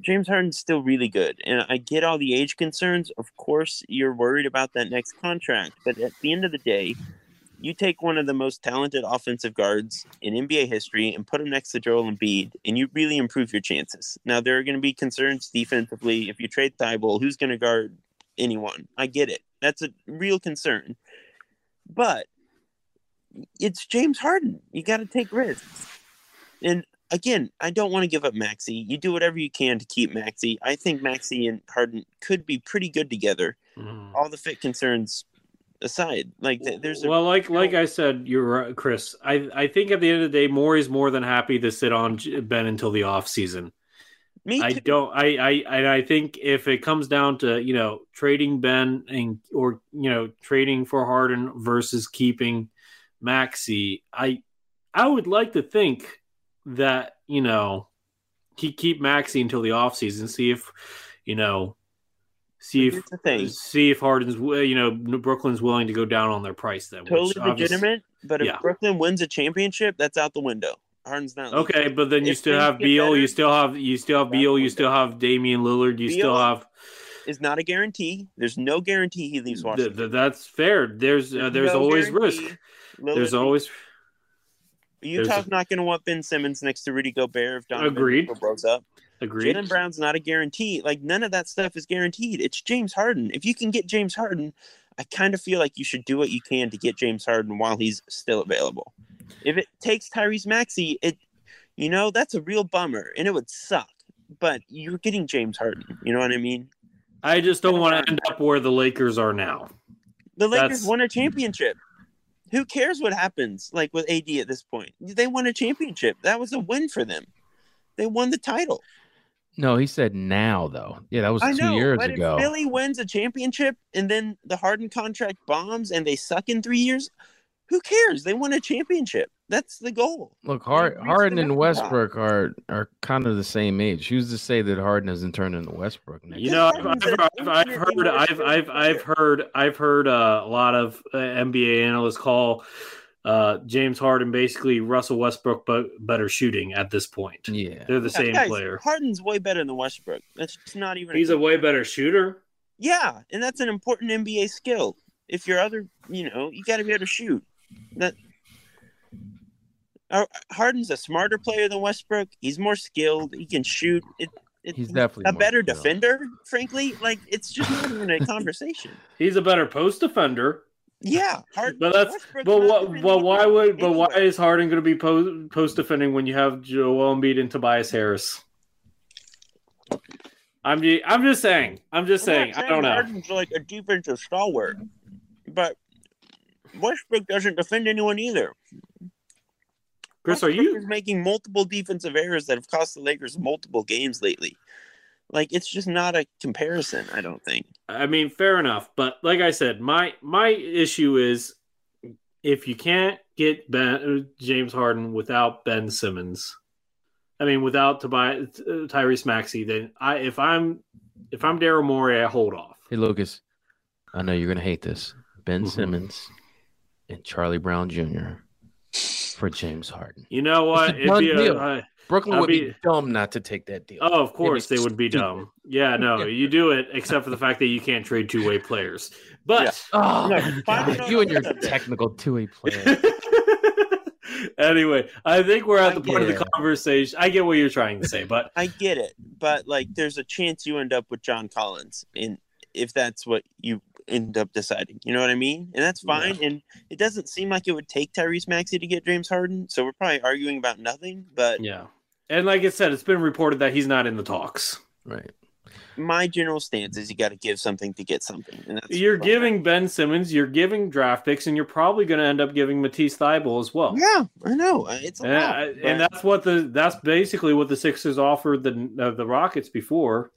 James Harden's still really good, and I get all the age concerns. Of course, you're worried about that next contract, but at the end of the day, You take one of the most talented offensive guards in NBA history and put him next to Joel Embiid, and you really improve your chances. Now there are going to be concerns defensively. If you trade Thybulle, who's going to guard anyone? I get it. That's a real concern. But it's James Harden. You got to take risks. And again, I don't want to give up Maxey. You do whatever you can to keep Maxey. I think Maxey and Harden could be pretty good together.
Mm.
All the fit concerns aside, like there's a
well, like like I said, you're right, Chris. I I think at the end of the day, Morey's more than happy to sit on Ben until the off season.
me
I don't. I I and I think if it comes down to you know trading Ben and or you know trading for Harden versus keeping Maxey, I I would like to think that you know he keep Maxey until the offseason, see if you know see if
Here's the thing.
see if Harden's you know Brooklyn's willing to go down on their price then.
Totally legitimate, but if
yeah.
Brooklyn wins a championship, that's out the window. Harden's not. leaving.
Okay, but then you still have Beal,
better,
you still have you still have Beal, you still have Damian Lillard, you still have
is not a guarantee. There's no guarantee he leaves Washington.
th- that's fair. There's uh, there's
no
always
guarantee.
risk.
Lillard-
There's always
Utah's
there's-
not going to want Ben Simmons next to Rudy Gobert if Donovan
Agreed.
Blows up.
agreed.
Jaylen Brown's not a guarantee. Like none of that stuff is guaranteed. It's James Harden. If you can get James Harden, I kind of feel like you should do what you can to get James Harden while he's still available. If it takes Tyrese Maxey, it you know that's a real bummer, and it would suck. But you're getting James Harden. You know what I mean?
I just don't want to end up where the Lakers are now.
The Lakers
That's-
won a championship. Who cares what happens? Like with AD at this point, they won a championship. That was a win for them. They won the title.
No, he said now though. Yeah, that was
I
two
know,
years
but
ago.
if Philly wins a championship and then the Harden contract bombs and they suck in three years, who cares? They won a championship. That's the goal.
Look, Hard, Harden and
mountaintop.
Westbrook are are kind of the same age. Who's to say that Harden doesn't turn into Westbrook next?
You
year?
know,
Harden's
I've, I've, I've heard, I've, I've, I've heard, I've heard uh, a lot of uh, NBA analysts call uh, James Harden basically Russell Westbrook, but better shooting at this point.
yeah,
They're the same
Guys,
player.
Harden's way better than Westbrook. That's just not even.
He's a way better shooter.
yeah, and that's an important NBA skill. If your other, you know, you got to be able to shoot. That Harden's a smarter player than Westbrook. He's more skilled. He can shoot. It, it,
He's definitely
a better
skilled.
defender. Frankly, like it's just not even a conversation.
He's a better post defender.
Yeah, Harden.
But that's
Westbrook's
but what but why would but why is Harden going to be post post defending when you have Joel Embiid and Tobias Harris? I'm ju- I'm just saying. I'm just
I'm not
saying. I don't know.
Harden's like a defensive stalwart, but Westbrook doesn't defend anyone either.
Chris, are you
is making multiple defensive errors that have cost the Lakers multiple games lately? Like it's just not a comparison. I don't think.
I mean, fair enough, but like I said, my my issue is if you can't get ben, James Harden without Ben Simmons, I mean, without Tobias uh, Tyrese Maxey, then I if I'm if I'm Daryl Morey, I hold off.
Hey Lucas, I know you're gonna hate this. Ben
Mhm.
Simmons and Charlie Brown Jr. for James Harden.
You know what?
It's a done
a-
deal.
uh,
Brooklyn
I'll
would be,
be-
dumb not to take that deal.
oh, of course they would be dumb. Yeah, no, you do it, except for the fact that you can't trade two way players. But
Oh,
No,
God, you and your technical two-way player.
anyway, I think we're at
I
the part of the conversation. I get what you're trying to say, but
I get it, but like, there's a chance you end up with John Collins, in if that's what you end up deciding. You know what I mean? And that's fine. And it doesn't seem like it would take Tyrese Maxey to get James Harden, so we're probably arguing about nothing. But
yeah. And like I said, it's been reported that he's not in the talks.
right.
my general stance is you got to give something to get something. And that's
You're
fine.
giving Ben Simmons, you're giving draft picks, and you're probably going to end up giving Matisse Thybulle as well.
Yeah, I know. Uh, It's a
And,
lot,
I-
but-
and that's what the that's basically what the Sixers offered the uh, the Rockets before.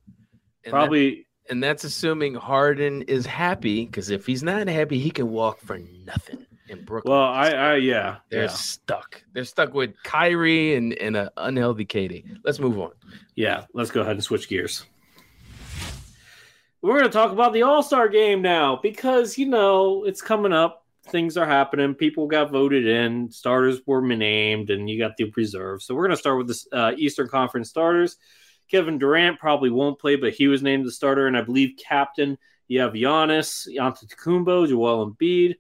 And
Probably
that- and that's assuming Harden is happy because if he's not happy, he can walk for nothing in Brooklyn.
well, I, I yeah,
They're
yeah,
stuck. They're stuck with Kyrie and, and an unhealthy KD. Let's move on.
yeah. Let's go ahead and switch gears. We're going to talk about the All Star game now because you know it's coming up. Things are happening. People got voted in. Starters were named, and you got the reserves. So we're going to start with the uh, Eastern Conference starters. Kevin Durant probably won't play, but he was named the starter, and I believe captain. You have Giannis, Antetokounmpo, Joel Embiid,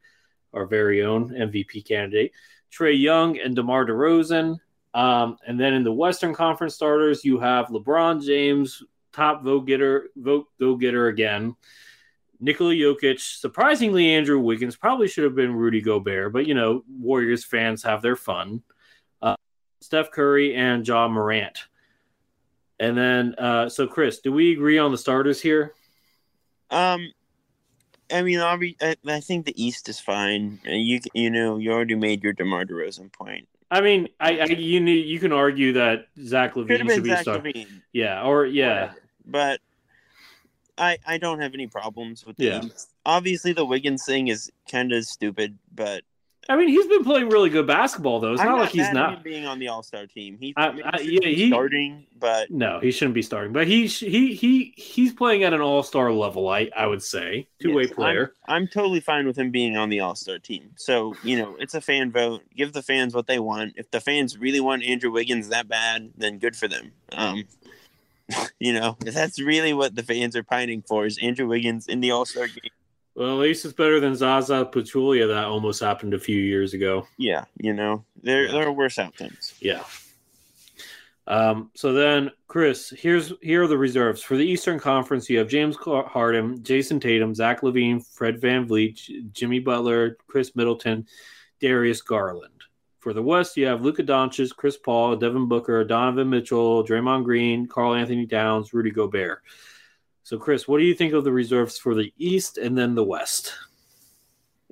our very own MVP candidate, Trae Young and DeMar DeRozan. Um, and then in the Western Conference starters, you have LeBron James, top vote getter, vote go getter again. Nikola Jokic, surprisingly, Andrew Wiggins probably should have been Rudy Gobert, but you know, Warriors fans have their fun. Uh, Steph Curry and John Morant. And then, uh, so Chris, do we agree on the starters here?
Um, I mean, obvi- I, I think the East is fine. Uh, You you know, you already made your DeMar DeRozan point.
I mean, I, I you need, you can argue that Zach
LaVine
should be starter.
LaVine,
Yeah, or yeah,
whatever. but I I don't have any problems with the
Yeah.
East. Obviously, the Wiggins thing is kind of stupid, but
I mean, he's been playing really good basketball though. It's
I'm
not like he's not.
him being on the All Star team. He,
I- I-
shouldn't
yeah, he-
starting, but
No, he shouldn't be starting, but he he he he's playing at an all star level. I I would say two way
Yes,
player.
I'm, I'm totally fine with him being on the All Star team. So you know, it's a fan vote. Give the fans what they want. If the fans really want Andrew Wiggins that bad, then good for them. Um, you know, if that's really what the fans are pining for is Andrew Wiggins in the All Star game.
Well, at least it's better than Zaza Pachulia that almost happened a few years ago.
Yeah, you know, there
Yeah.
there are worse outcomes.
Yeah. Um, so then, Chris, here's here are the reserves for the Eastern Conference. You have James Harden, Jayson Tatum, Zach LaVine, Fred VanVleet, Jimmy Butler, Khris Middleton, Darius Garland. For the West, you have Luka Doncic, Chris Paul, Devin Booker, Donovan Mitchell, Draymond Green, Karl-Anthony Towns, Rudy Gobert. So, Chris, what do you think of the reserves for the East and then the West?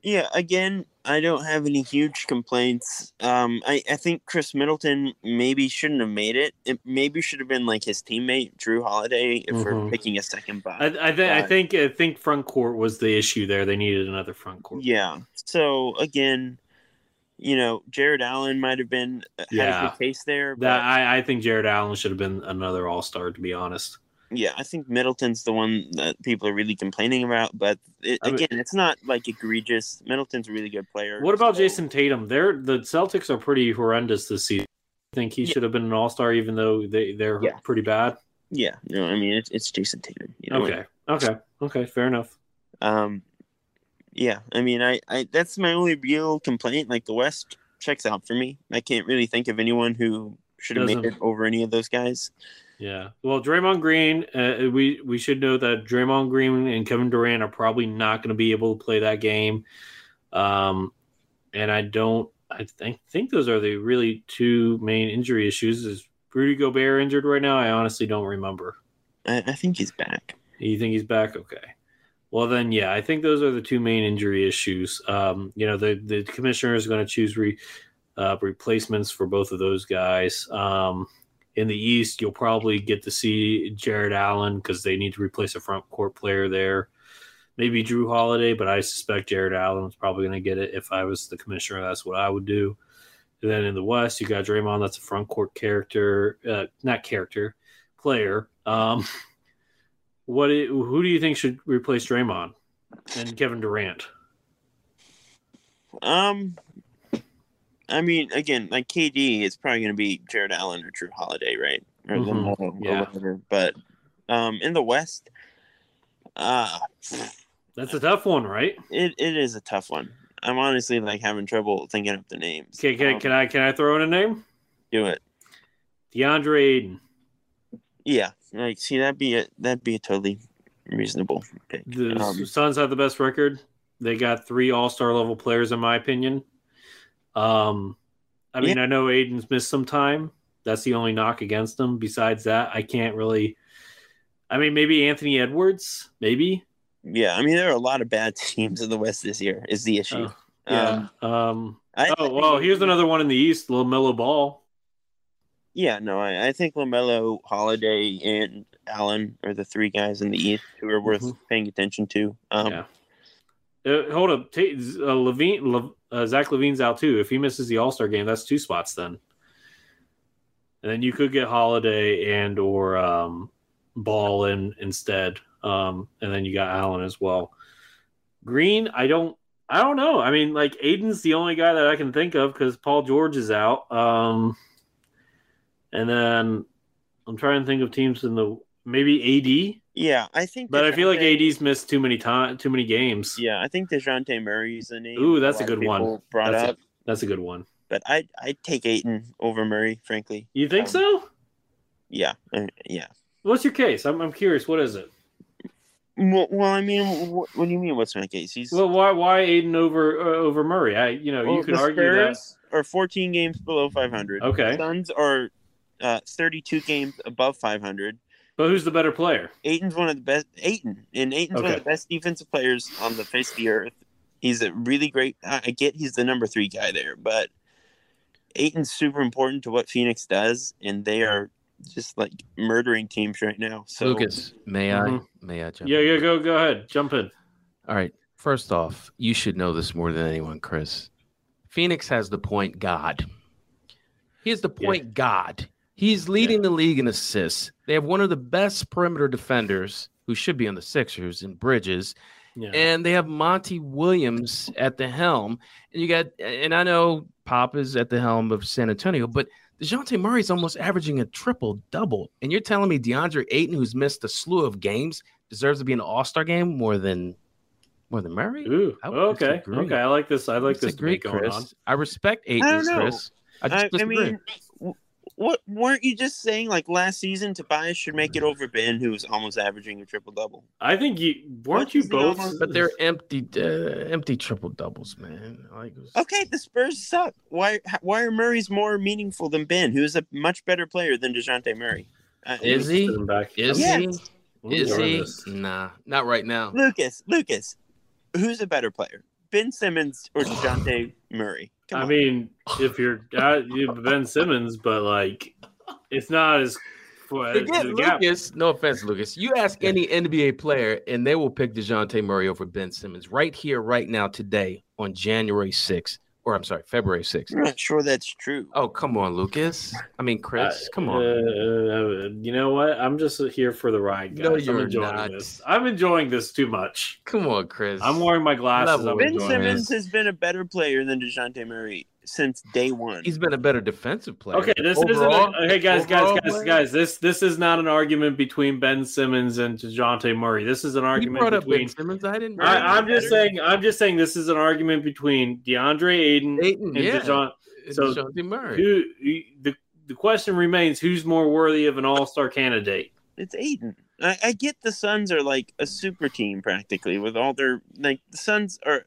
Yeah, again, I don't have any huge complaints. Um, I, I think Khris Middleton maybe shouldn't have made it. It maybe should have been like his teammate Jrue Holiday if
Mhm.
we're picking a second
I. I, th- I
But-
think I think front court was the issue there. They needed another front court.
Yeah. So again, you know, Jarrett Allen might have been uh, had a
Yeah.
good case there, but
That I, I think Jarrett Allen should have been another All Star. To be honest,
yeah, I think Middleton's the one that people are really complaining about. But it,
I mean-
again, it's not like egregious. Middleton's a really good player.
what about
so-
Jayson Tatum? They're the Celtics are pretty horrendous this season. I think he
Yeah.
should have been an All Star, even though they they're
Yeah.
pretty bad.
Yeah, no, I mean it's, it's Jayson Tatum. You know?
Okay, okay, okay, fair enough.
Um, yeah, I mean, I, I that's my only real complaint. Like the West checks out for me. I can't really think of anyone who should have made it over any of those guys.
Yeah. Well, Draymond Green, uh, we we should know that Draymond Green and Kevin Durant are probably not going to be able to play that game. Um, and I don't. I think think those are the really two main injury issues. Is Rudy Gobert injured right now? I honestly don't remember.
I, I think he's back.
You think he's back? Okay. Well, then, yeah, I think those are the two main injury issues. Um, you know, the the commissioner is going to choose re, uh, replacements for both of those guys. Um, in the East, you'll probably get to see Jarrett Allen because they need to replace a front court player there. Maybe Jrue Holiday, but I suspect Jarrett Allen is probably going to get it. If I was the commissioner, that's what I would do. And then in the West, you got Draymond. That's a front court character, uh, not character, player. Um, what? Who do you think should replace Draymond and Kevin Durant?
Um, I mean, again, like KD, it's probably going to be Jarrett Allen or Jrue Holiday, right? Or
Mhm,
or
yeah.
whatever. But um, in the West, uh
That's a tough one, right?
it, it is a tough one. I'm honestly like having trouble thinking of the names.
Okay, can,
Um,
can I can I throw in a name?
do it?
DeAndre Ayton.
Yeah, like see that'd be a that'd be a totally reasonable pick.
The
Um,
Suns have the best record. They got three All Star level players, in my opinion. Um, I mean, I know Ayton's missed some time. That's the only knock against him. Besides that, I can't really. I mean, maybe Anthony Edwards, maybe.
yeah, I mean there are a lot of bad teams in the West this year. Is the issue?
Oh, yeah.
Um,
Um,
I,
oh well, here's another one in the East. LaMelo Ball.
Yeah, no, I, I think LaMelo, Holiday, and Allen are the three guys in the East who are worth
Mhm.
paying attention to. Um,
Yeah. Uh, hold up, Ta uh, LaVine, Le, uh, Zach LaVine's out too. If he misses the All Star game, that's two spots then. And then you could get Holiday and or um, Ball in instead, um, and then you got Allen as well. Green, I don't, I don't know. I mean, like Ayton's the only guy that I can think of because Paul George is out. Um, and then I'm trying to think of teams in the maybe AD.
Yeah, I think.
But I feel like AD's missed too many time, too many games.
Yeah, I think Dejounte Murray's the name.
Ooh, that's a
of
good one.
Brought
That's a-
up,
That's a good one.
but I I take Ayton over Murray, frankly.
You think
Um,
so?
Yeah, uh, yeah.
What's your case? I'm, I'm curious. What is it?
Well, well I mean, what, what do you mean? What's my case? He's
Well, why why Ayton over uh, over Murray? I you know
well,
you could
the
argue that.
Are 14 games below 500.
Okay,
Suns are uh, 32 games above 500.
But who's the better player?
Ayton's one of the best. Ayton and Ayton's one of the best defensive players on the face of the earth. He's a really great. I I get he's the number three guy there, but Ayton's super important to what Phoenix does, and they are just like murdering teams right now. So
Lucas, may. I? Mm-hmm. May I jump?
Yeah,
in?
yeah. Go go ahead. Jump in.
All right. First off, you should know this more than anyone, Chris. Phoenix has the point god. He is the
Yeah.
point god. He's leading the league in assists. They have one of the best perimeter defenders who should be on the Sixers in Bridges.
Yeah.
And they have Monty Williams at the helm. And you got, and I know Pop is at the helm of San Antonio, but DeJounte Murray is almost averaging a triple double. And you're telling me DeAndre Ayton, who's missed a slew of games, deserves to be in an all star game more than more than Murray?
Ooh.
I
Okay. Okay. I like this. I like this
Disagree,
debate going
Chris.
on.
I respect
I
Ayton,
know.
Chris. I just
I, I
disagree.
mean, w- what weren't you just saying? Like last season, Tobias should make it over Ben, who was almost averaging a triple double.
I think you weren't
What
you
is the
both.
but they're empty, uh, empty triple doubles, man. Like, was-
Okay, the Spurs suck. Why? Why are Murray's more meaningful than Ben, who's a much better player than Dejounte Murray? Uh,
Is he?
Sit back.
Is
Yes.
he? Is he?
this.
Nah, not right now.
Lucas, Lucas, who's a better player, Ben Simmons or Dejounte Murray? Come
I
on.
mean, if you're uh, you Ben Simmons, but like, it's not as. For,
Forget
the gap-
Lucas. No offense, Lucas. You ask any NBA player, and they will pick DeJounte Murray over Ben Simmons right here, right now, today on January 6th. Or I'm sorry, February 6th.
I'm not sure that's true.
Oh, come on, Lucas. I mean, Chris,
Uh,
come on.
uh, you know what? I'm just here for the ride, guys.
No,
I'm
you're
enjoying
not.
this. I'm enjoying this too much.
Come on, Chris.
I'm wearing my glasses.
Level
Ben Simmons
this.
has been a better player than Dejounte Murray since day one.
He's been a better defensive player.
Okay, this
Overall-
isn't. A, hey, guys, guys, guys,
player?
guys. This this is not an argument between Ben Simmons and Dejounte Murray. This is an
You
argument
brought up Ben. Simmons. I didn't.
I, I'm
better?
just saying. I'm just saying. This is an argument between DeAndre Aiden
Ayton,
and
yeah.
Dejounte. so
DeJounte Murray.
Who the the question remains: Who's more worthy of an All Star candidate?
It's Ayton. I, I get the Suns are like a super team practically with all their like the Suns are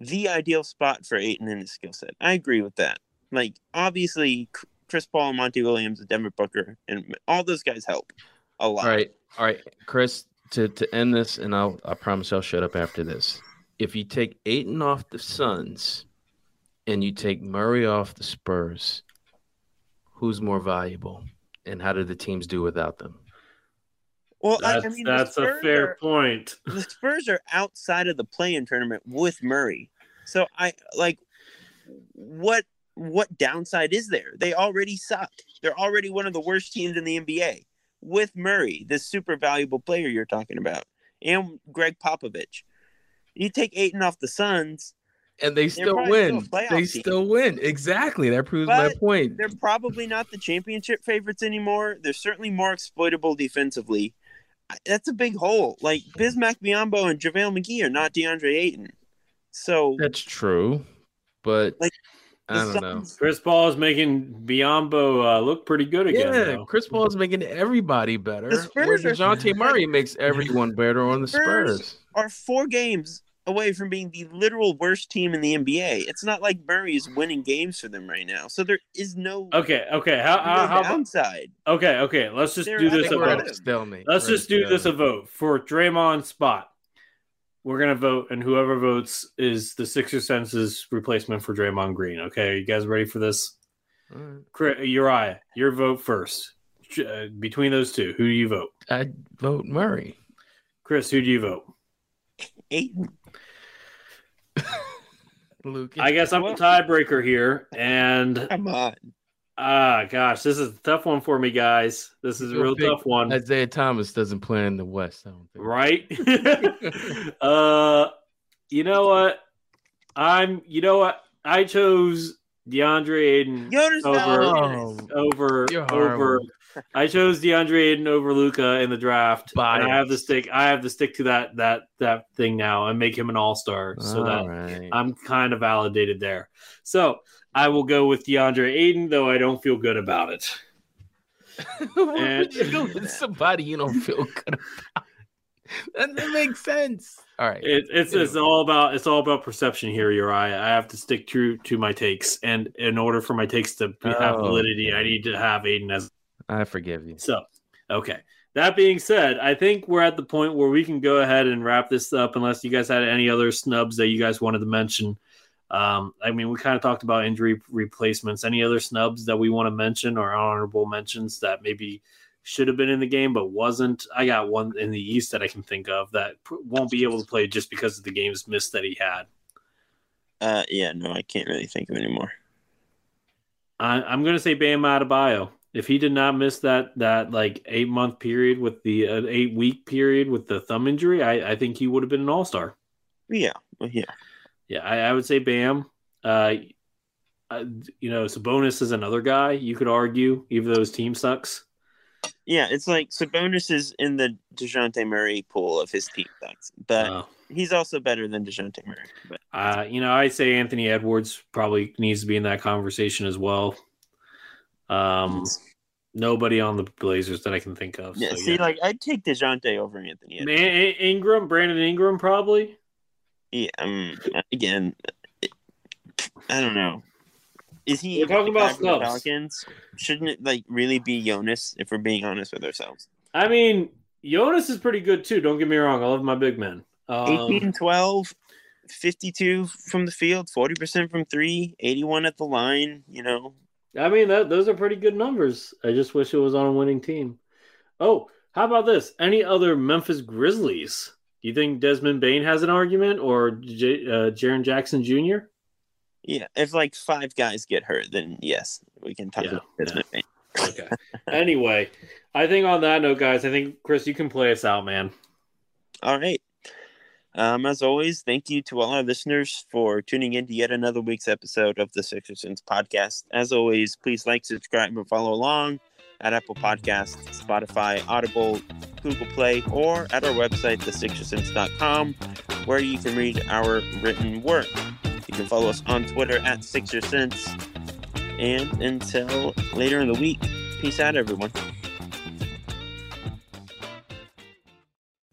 the ideal spot for Ayton and his skill set. I agree with that. Like obviously Chris Paul and Monty Williams and Devin Booker and all those guys help a lot.
All right, all right, Chris. To to end this, and I'll I promise I'll shut up after this. If you take Ayton off the Suns, and you take Murray off the Spurs, who's more valuable, and how do the teams do without them?
Well, I,
That's
I mean
that's a fair
are-
point.
the Spurs are outside of the play-in tournament with Murray. So I like what what downside is there? They already suck. They're already one of the worst teams in the NBA with Murray, this super valuable player you're talking about, and Gregg Popovich. You take Ayton off the Suns,
And they still win.
still
they
team.
still win. Exactly. That proves my point.
they're probably not the championship favorites anymore. They're certainly more exploitable defensively. I- That's a big hole. Like Bismack Biyombo and JaVale McGee are not DeAndre Ayton. So
That's true, but
Like,
I don't know.
Chris Paul is making Biyombo uh, look pretty good again.
Yeah,
though.
Chris Paul is making everybody better.
The Spurs
where
are-
DeJounte Murray makes everyone better on the
Spurs-
Spurs.
are four games away from being the literal worst team in the NBA. It's not like Murray is winning games for them right now. So there is no,
Okay, okay. How,
no
how, how
downside.
okay, okay. Let's just
They're
do this
the
think
a
we're
vote.
at a stalemate.
Let's
We're at
just do this a
stalemate.
vote for Draymond's spot. We're gonna vote, and whoever votes is the Sixer Sense's replacement for Draymond Green. Okay, you guys ready for this?
All right.
Chri- Uriah, your vote first. Uh, between those two, who do you vote?
I vote Murray.
Chris, who do you vote?
Ayton.
Luke.
I guess I'm the tiebreaker here, and
Come on.
ah, gosh, this is a tough one for me, guys. This is a real tough one.
Isaiah Thomas doesn't play in the West. I don't think.
right? uh, you know what? I'm. You know what? I chose DeAndre Ayton
Jonas
over
Valanciunas.
Oh,
over over
horrible.
I chose DeAndre Ayton over Luka in the draft. And I have to stick. I have to stick to that that that thing now and make him an All Star, so that
right.
I'm kind of validated there. So I will go with DeAndre Ayton, though I don't feel good about it. And-
would you go with somebody you don't feel good about? That doesn't make sense. All right.
It, it's it's all about it's all about perception here, Uriah. I have to stick true to my takes, and in order for my takes to be, have
Oh.
validity, I need to have Ayton as
I forgive you.
so. Okay. That being said, I think we're at the point where we can go ahead and wrap this up. Unless you guys had any other snubs that you guys wanted to mention. Um, I mean, we kind of talked about injury replacements. Any other snubs that we want to mention or honorable mentions that maybe should have been in the game but wasn't? I got one in the East that I can think of that pr- won't be able to play just because of the games missed that he had.
Uh, yeah, no, I can't really think of anymore.
I, I'm going to say Bam Adebayo. If he did not miss that that like eight month period with the uh, eight week period with the thumb injury, I, I think he would have been an all star.
Yeah, yeah,
Yeah, I, I would say Bam. Uh, uh, you know, Sabonis is another guy you could argue, even though his team sucks.
yeah. It's like Sabonis is in the Dejounte Murray pool of his team sucks, but
Uh,
he's also better than Dejounte Murray. But
uh, you know, I say Anthony Edwards probably needs to be in that conversation as well. Um, nobody on the Blazers that I can think of.
yeah,
so,
see, like I'd take Dejounte over Anthony.
Man, In- Ingram, Brandon Ingram, probably.
Yeah, um, again, I don't know. Is he
We're talking about
the
snubs.
Pelicans? Shouldn't it like really be Jonas if we're being honest with ourselves?
I mean, Jonas is pretty good too. Don't get me wrong. I love my big men. Um,
18 12, 52 from the field, 40% from three, 81 at the line, you know.
I mean, that, those are pretty good numbers. I just wish it was on a winning team. Oh, how about this? Any other Memphis Grizzlies? Do you think Desmond Bane has an argument or J- uh, Jaren Jackson Jr.?
Yeah, if like five guys get hurt, then yes, we can talk
Yeah,
about Desmond Bane.
Okay. anyway, I think on that note, guys, I think Chris, you can play us out, man.
All right. Um, as always, thank you to all our listeners for tuning in to yet another week's episode of the Sixer Sense podcast. As always, please like, subscribe, and follow along at Apple Podcasts, Spotify, Audible, Google Play, or at our website, thesixersense.com, where you can read our written work. You can follow us on Twitter at SixerSense. And until later in the week, peace out, everyone.